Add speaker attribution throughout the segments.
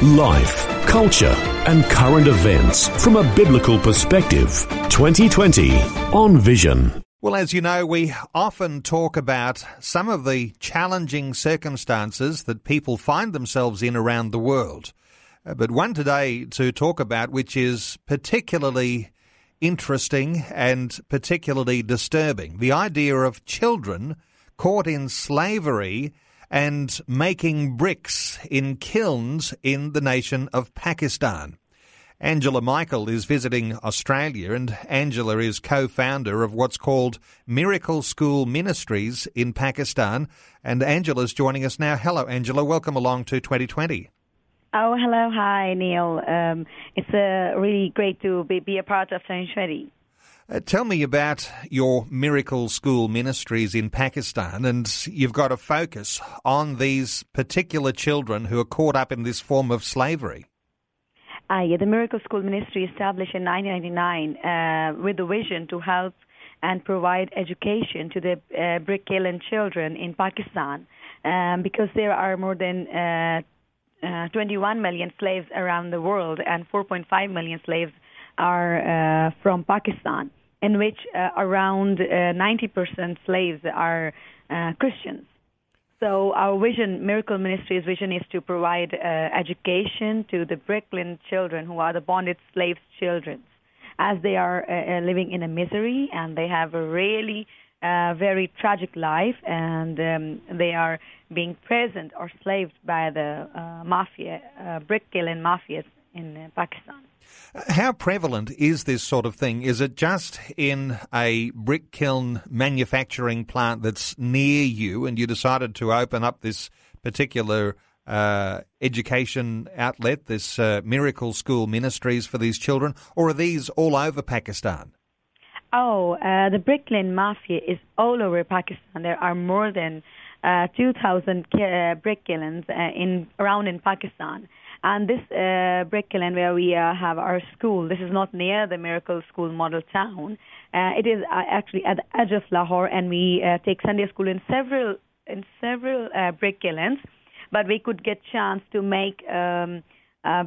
Speaker 1: Life, culture, and current events from a biblical perspective. 2020 on Vision.
Speaker 2: Well, as you know, we often talk about some of the challenging circumstances that people find themselves in around the world. Uh, But one today to talk about, which is particularly interesting and particularly disturbing the idea of children caught in slavery and making bricks in kilns in the nation of Pakistan. Angela Michael is visiting Australia, and Angela is co founder of what's called Miracle School Ministries in Pakistan. And Angela's joining us now. Hello, Angela. Welcome along to 2020.
Speaker 3: Oh, hello. Hi, Neil. Um, it's uh, really great to be, be a part of 2020.
Speaker 2: Uh, tell me about your Miracle School Ministries in Pakistan, and you've got a focus on these particular children who are caught up in this form of slavery.
Speaker 3: Uh, yeah, the Miracle School Ministry established in 1999 uh, with the vision to help and provide education to the uh, brick kiln children in Pakistan um, because there are more than uh, uh, 21 million slaves around the world and 4.5 million slaves are uh, from Pakistan, in which uh, around uh, 90% slaves are uh, Christians. So our vision, Miracle Ministry's vision, is to provide uh, education to the brick kiln children who are the bonded slaves' children, as they are uh, uh, living in a misery and they have a really uh, very tragic life, and um, they are being present or slaved by the uh, mafia, uh, brick killing mafias in uh, Pakistan.
Speaker 2: How prevalent is this sort of thing? Is it just in a brick kiln manufacturing plant that's near you and you decided to open up this particular uh, education outlet, this uh, Miracle School Ministries for these children, or are these all over Pakistan?
Speaker 3: Oh, uh, the brick kiln Mafia is all over Pakistan. There are more than uh, 2,000 uh, brick kilns uh, in around in Pakistan. And this uh, brick where we uh, have our school, this is not near the Miracle School model town. Uh, it is uh, actually at the edge of Lahore, and we uh, take Sunday school in several in several uh, brick. But we could get chance to make um, uh,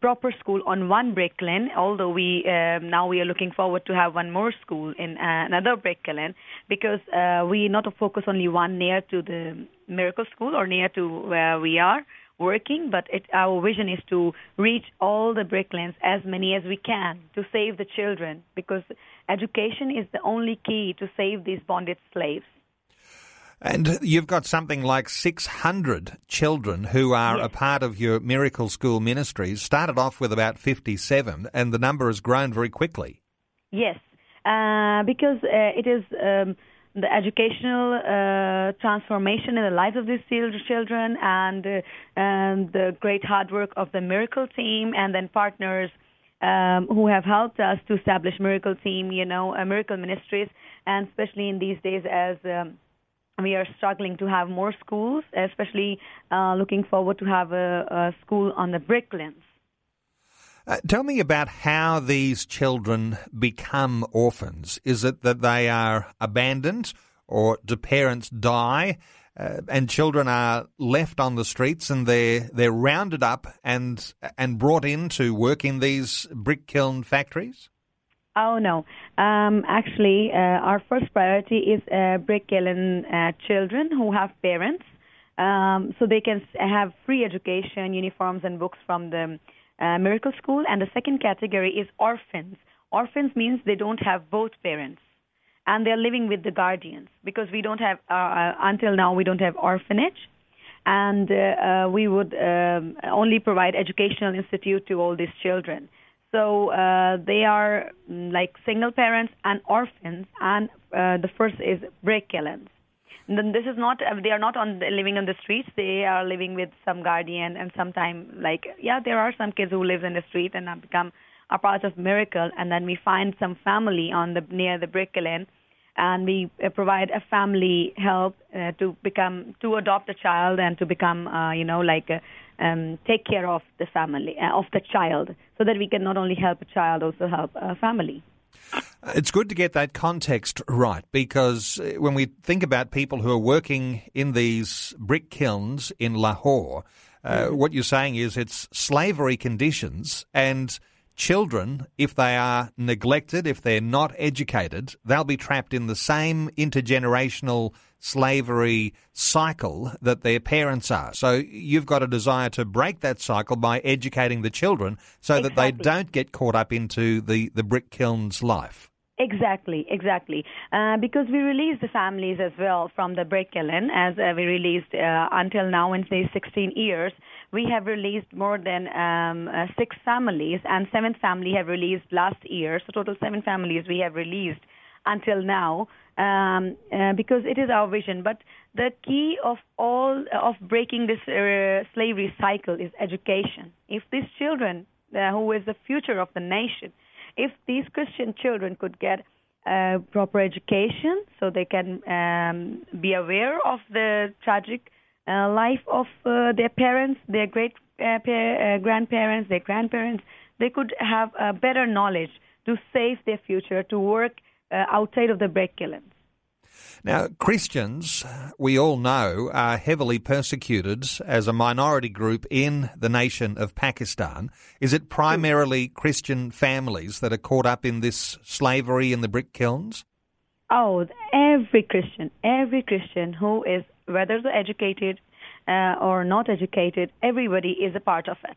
Speaker 3: proper school on one brick kiln. Although we um, now we are looking forward to have one more school in uh, another brick kiln because uh, we not focus only one near to the Miracle School or near to where we are working, but it, our vision is to reach all the brick kilns, as many as we can, to save the children, because education is the only key to save these bonded slaves.
Speaker 2: And you've got something like 600 children who are
Speaker 3: Yes.
Speaker 2: a part of your Miracle School Ministries. Started off with about 57, and the number has grown very quickly.
Speaker 3: Yes, uh, because uh, it is um, the educational uh, transformation in the lives of these children and, uh, and the great hard work of the Miracle team and then partners um, who have helped us to establish Miracle team, you know, uh, Miracle Ministries, and especially in these days as um, we are struggling to have more schools, especially uh, looking forward to have a, a school on the brick kilns.
Speaker 2: Uh, tell me about how these children become orphans. Is it that they are abandoned, or do parents die, uh, and children are left on the streets, and they're they're rounded up and and brought in to work in these brick kiln factories?
Speaker 3: Oh no. Um, actually, uh, our first priority is uh, brick kiln uh, children who have parents, um, so they can have free education, uniforms, and books from the uh, Miracle School. And the second category is orphans. Orphans means they don't have both parents, and they're living with the guardians because we don't have uh, uh, until now we don't have orphanage. And uh, uh, we would um, only provide educational institute to all these children. So uh, they are mm, like single parents and orphans, and uh, the first is break this is not uh, they are not on living on the streets. They are living with some guardian, and sometime like yeah, there are some kids who live in the street and have become a part of Miracle, and then we find some family on the near the brick kiln, and we uh, provide a family help uh, to become to adopt a child and to become uh, you know like uh, um, take care of the family uh, of the child, so that we can not only help a child, also help a family.
Speaker 2: It's good to get that context right because uh, when we think about people who are working in these brick kilns in Lahore, uh, what you're saying is it's slavery conditions and children, if they are neglected, if they're not educated, they'll be trapped in the same intergenerational slavery cycle that their parents are. So you've got a desire to break that cycle by educating the children so
Speaker 3: exactly.
Speaker 2: that they don't get caught up into the, the brick kiln's life.
Speaker 3: Exactly, exactly. Uh, because we released the families as well from the kiln, as uh, we released uh, until now in these 16 years. We have released more than um, uh, six families, and seventh family have released last year. So total seven families we have released until now, um, uh, because it is our vision. But the key of all of breaking this uh, slavery cycle is education. If these children, who is the future of the nation, if these Christian children could get uh, proper education so they can um, be aware of the tragic uh, life of uh, their parents, their great uh, pa- uh, grandparents, their grandparents, they could have a better knowledge to save their future, to work uh, outside of the brick kilns.
Speaker 2: Now, Christians, we all know, are heavily persecuted as a minority group in the nation of Pakistan. Is it primarily Christian families that are caught up in this slavery in the brick kilns?
Speaker 3: Oh, every Christian, every Christian who is, whether they're educated uh, or not educated, everybody is a part of it.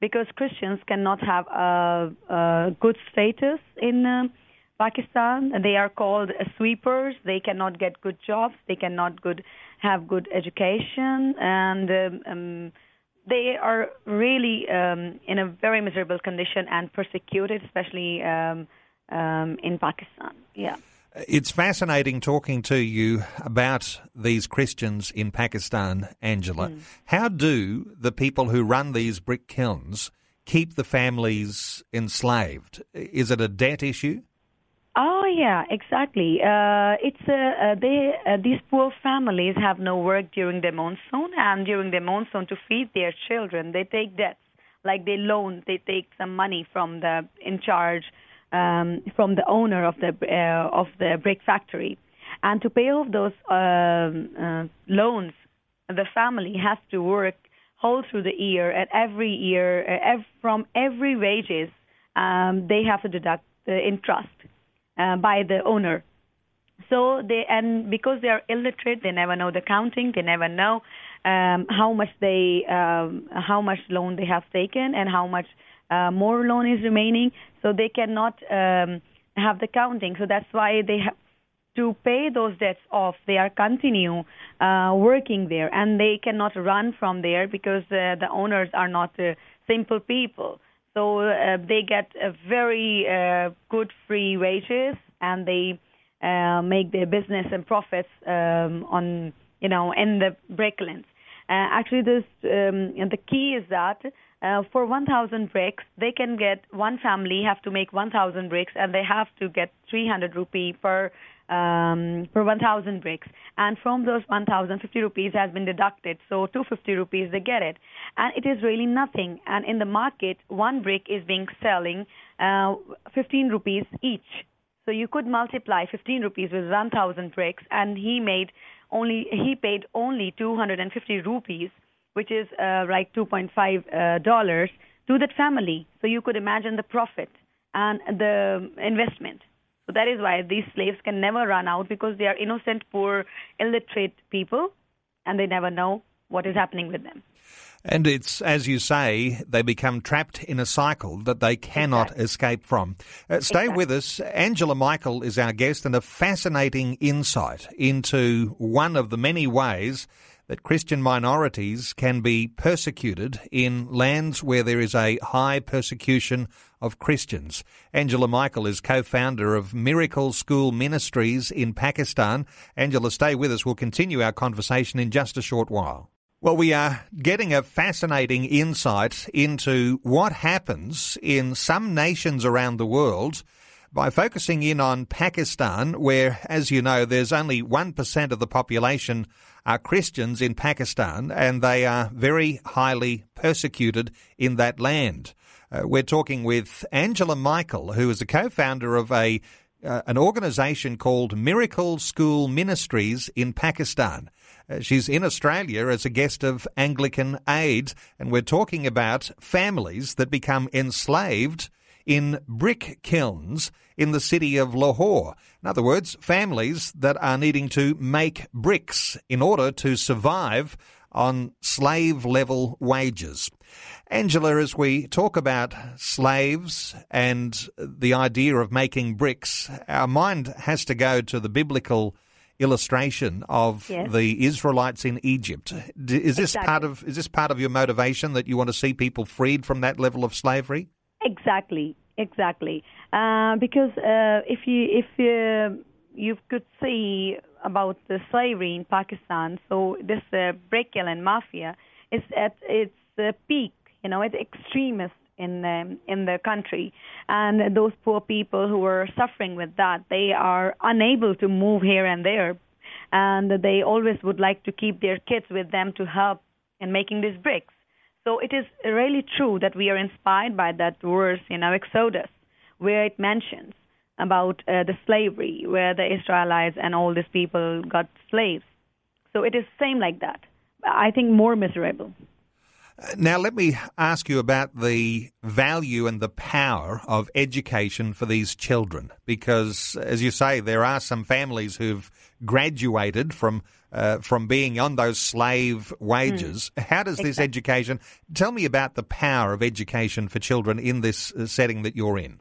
Speaker 3: Because Christians cannot have a, a good status in. Uh, Pakistan. They are called sweepers. They cannot get good jobs. They cannot good have good education, and um, um, they are really um, in a very miserable condition and persecuted, especially um, um, in Pakistan. Yeah.
Speaker 2: It's fascinating talking to you about these Christians in Pakistan, Angela. Mm. How do the people who run these brick kilns keep the families enslaved? Is it a debt issue?
Speaker 3: Oh yeah, exactly. Uh, it's uh, uh, they uh, these poor families have no work during the monsoon, and during the monsoon to feed their children, they take debts. Like they loan, they take some money from the in charge, um, from the owner of the uh, of the brick factory, and to pay off those um, uh, loans, the family has to work whole through the year, and every year, uh, ev- from every wages, um, they have to deduct the interest uh, by the owner. So they and because they are illiterate, they never know the counting. They never know um, how much they um, how much loan they have taken and how much uh, more loan is remaining. So they cannot um, have the counting. So that's why they have to pay those debts off. They are continue uh, working there, and they cannot run from there because uh, the owners are not uh, simple people. So uh, they get a very uh, good free wages, and they uh, make their business and profits um, on you know in the brick kilns. Uh, actually, this um, the key is that uh, for 1,000 bricks, they can get one family have to make 1,000 bricks, and they have to get 300 rupee per um, per 1,000 bricks. And from those 1,050 rupees has been deducted, so 250 rupees they get it. And it is really nothing. And in the market, one brick is being selling uh, 15 rupees each. So you could multiply 15 rupees with 1,000 bricks, and he made only he paid only 250 rupees, which is uh, like 2.5 uh, dollars to that family. So you could imagine the profit and the investment. So that is why these slaves can never run out because they are innocent, poor, illiterate people, and they never know what is happening with them.
Speaker 2: And it's, as you say, they become trapped in a cycle that they cannot exactly. escape from. Uh, stay exactly. with us. Angela Michael is our guest and a fascinating insight into one of the many ways that Christian minorities can be persecuted in lands where there is a high persecution of Christians. Angela Michael is co-founder of Miracle School Ministries in Pakistan. Angela, stay with us. We'll continue our conversation in just a short while. Well, we are getting a fascinating insight into what happens in some nations around the world by focusing in on Pakistan, where, as you know, there's only 1% of the population are Christians in Pakistan, and they are very highly persecuted in that land. Uh, we're talking with Angela Michael, who is a co-founder of a uh, an organisation called Miracle School Ministries in Pakistan. Uh, she's in Australia as a guest of Anglican Aid, and we're talking about families that become enslaved in brick kilns in the city of Lahore. In other words, families that are needing to make bricks in order to survive on slave level wages. Angela, as we talk about slaves and the idea of making bricks, our mind has to go to the biblical illustration of yes. the Israelites in Egypt. Is this exactly. part of is this part of your motivation that you want to see people freed from that level of slavery?
Speaker 3: Exactly, exactly. Uh, because uh, if you if you, you could see about the slavery in Pakistan, so this uh, brick kiln mafia is at its uh, peak. You know, it's extremist in the, in the country, and those poor people who are suffering with that, they are unable to move here and there, and they always would like to keep their kids with them to help in making these bricks. So it is really true that we are inspired by that verse in our Exodus, where it mentions about uh, the slavery, where the Israelites and all these people got slaves. So it is same like that. I think more miserable.
Speaker 2: Now, let me ask you about the value and the power of education for these children, because, as you say, there are some families who've graduated from uh, from being on those slave wages. Mm. How does exactly. this education? Tell me about the power of education for children in this uh, setting that you're in.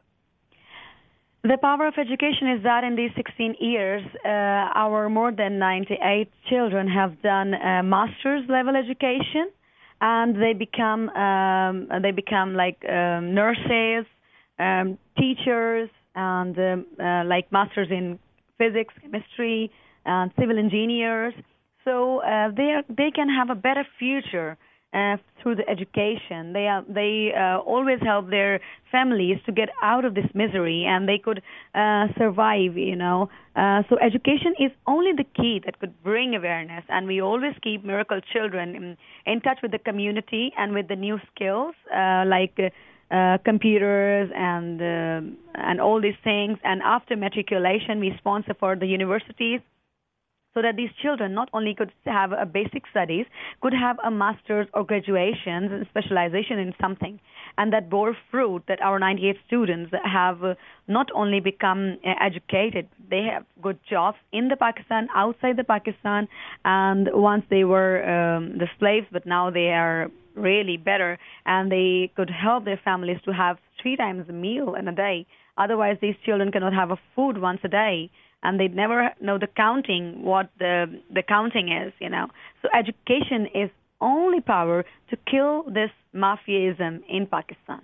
Speaker 3: The power of education is that in these 16 years, uh, our more than 98 children have done master's level education and they become um, they become like um, nurses, um, teachers, and um, uh, like masters in physics, chemistry, and civil engineers. So uh, they are, they can have a better future uh, through the education. They are, they uh, always help their families to get out of this misery, and they could uh, survive. You know, uh, so education is only the key that could bring awareness, and we always keep miracle children in, in touch with the community and with the new skills uh, like. Uh, computers and uh, and all these things. And after matriculation, we sponsor for the universities so that these children not only could have a basic studies, could have a master's or graduation and specialization in something, and that bore fruit that our 98 students have not only become uh, educated, they have good jobs in the Pakistan, outside the Pakistan, and once they were um, the slaves, but now they are really better, and they could help their families to have three times a meal in a day. Otherwise, these children cannot have a food once a day and they never know the counting what the the counting is you know. So education is only power to kill this mafiaism in pakistan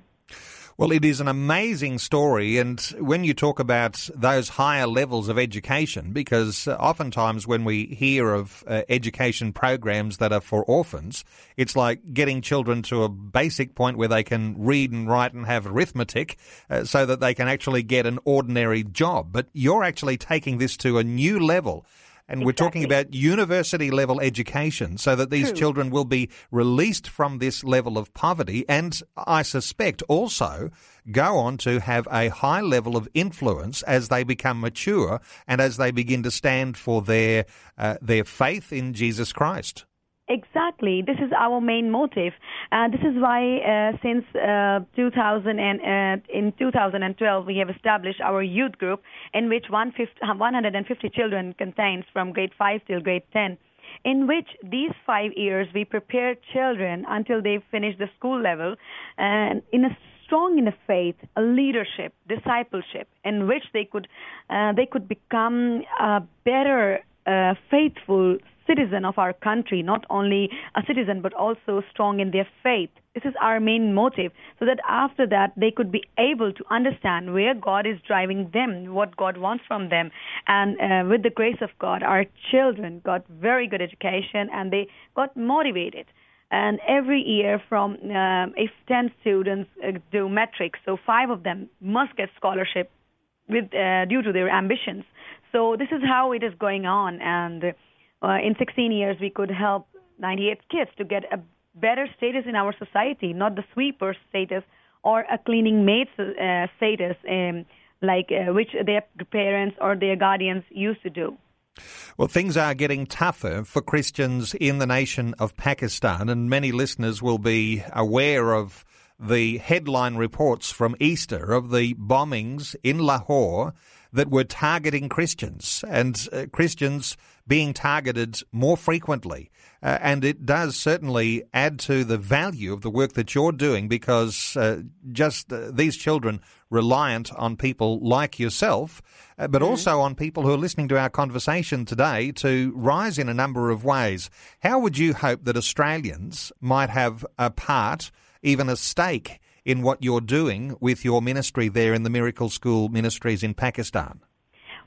Speaker 2: well, it is an amazing story. And when you talk about those higher levels of education, because uh, oftentimes when we hear of uh, education programs that are for orphans, it's like getting children to a basic point where they can read and write and have arithmetic uh, so that they can actually get an ordinary job. But you're actually taking this to a new level and exactly. we're talking about university level education so that these True. children will be released from this level of poverty and I suspect also go on to have a high level of influence as they become mature and as they begin to stand for their uh, their faith in Jesus Christ.
Speaker 3: Exactly. This is our main motive. Uh, this is why, uh, since uh, 2000 and, uh, in 2012, we have established our youth group, in which 150 children contains from grade 5 till grade 10. In which these five years we prepare children until they finish the school level, and in a strong in the faith, a leadership, discipleship, in which they could uh, they could become a better a faithful citizen of our country, not only a citizen, but also strong in their faith. This is our main motive, so that after that they could be able to understand where God is driving them, what God wants from them. And uh, with the grace of God, our children got very good education and they got motivated. And every year, from uh, if 10 students uh, do metrics, so five of them must get scholarship with uh, due to their ambitions. So this is how it is going on, and uh, in 16 years, we could help 98 kids to get a better status in our society, not the sweeper status or a cleaning maid uh, status, um, like uh, which their parents or their guardians used to do.
Speaker 2: Well, things are getting tougher for Christians in the nation of Pakistan, and many listeners will be aware of the headline reports from Easter of the bombings in Lahore that were targeting Christians and uh, Christians being targeted more frequently. Uh, and it does certainly add to the value of the work that you're doing because uh, just uh, these children reliant on people like yourself, uh, but mm-hmm. also on people who are listening to our conversation today to rise in a number of ways. How would you hope that Australians might have a part, even a stake, in what you're doing with your ministry there in the Miracle School Ministries in Pakistan?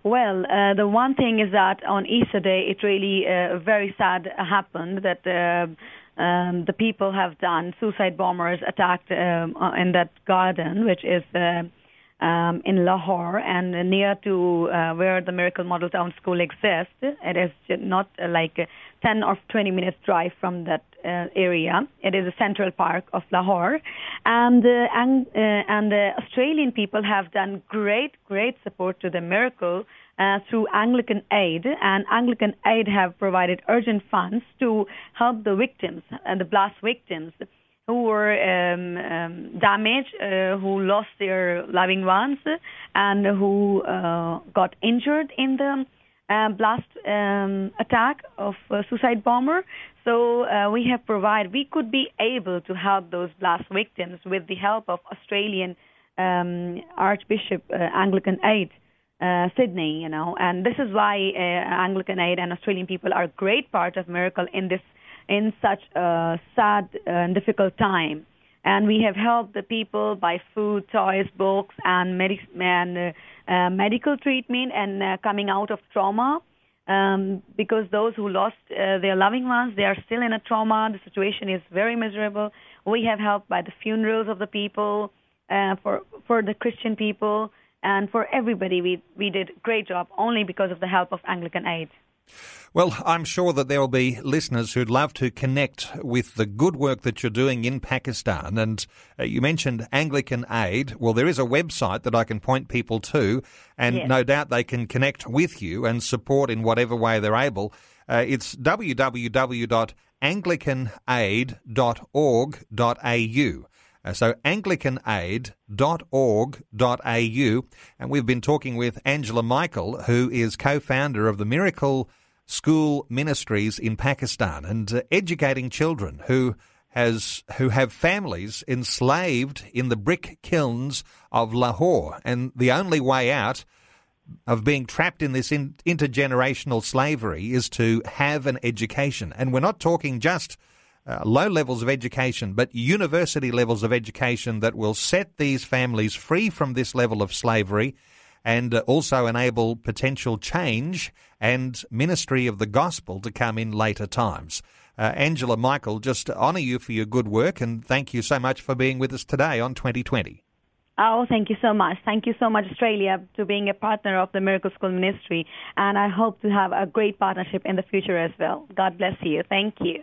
Speaker 3: Well, uh, the one thing is that on Easter Day, it really uh, very sad happened that uh, um, the people have done suicide bombers attacked um, uh, in that garden, which is uh, um, in Lahore and near to uh, where the Miracle Model Town School exists. It is not uh, like 10 or 20 minutes drive from that uh, area. It is a central park of Lahore, and uh, and uh, and the Australian people have done great great support to the Miracle. Uh, through Anglican Aid, and Anglican Aid have provided urgent funds to help the victims and the blast victims who were um, um, damaged, uh, who lost their loving ones, and who uh, got injured in the uh, blast um, attack of suicide bomber. So uh, we have provided, we could be able to help those blast victims with the help of Australian um, Archbishop uh, Anglican Aid. Uh, Sydney, you know, and this is why Anglican Aid and Australian people are a great part of Miracle in this in such a sad and difficult time. And we have helped the people by food, toys, books, and, medi- and uh, uh, medical treatment and uh, coming out of trauma. Um, because those who lost uh, their loving ones, they are still in a trauma. The situation is very miserable. We have helped by the funerals of the people, uh, for for the Christian people, and for everybody. We we did great job only because of the help of Anglican Aid.
Speaker 2: Well, I'm sure that there will be listeners who'd love to connect with the good work that you're doing in Pakistan. And uh, you mentioned Anglican Aid. Well, there is a website that I can point people to, and yes. no doubt they can connect with you and support in whatever way they're able. Uh, it's www.anglicanaid.org.au. Uh, so anglicanaid.org.au. And we've been talking with Angela Michael, who is co-founder of the Miracle school ministries in Pakistan and uh, educating children who has who have families enslaved in the brick kilns of Lahore, and the only way out of being trapped in this in, intergenerational slavery is to have an education. And we're not talking just uh, low levels of education, but university levels of education that will set these families free from this level of slavery and uh, also enable potential change and ministry of the gospel to come in later times. Uh, Angela Michael, just honour you for your good work and thank you so much for being with us today on 2020.
Speaker 3: Oh, thank you so much. Thank you so much, Australia, to being a partner of the Miracle School Ministry. And I hope to have a great partnership in the future as well. God bless you. Thank you.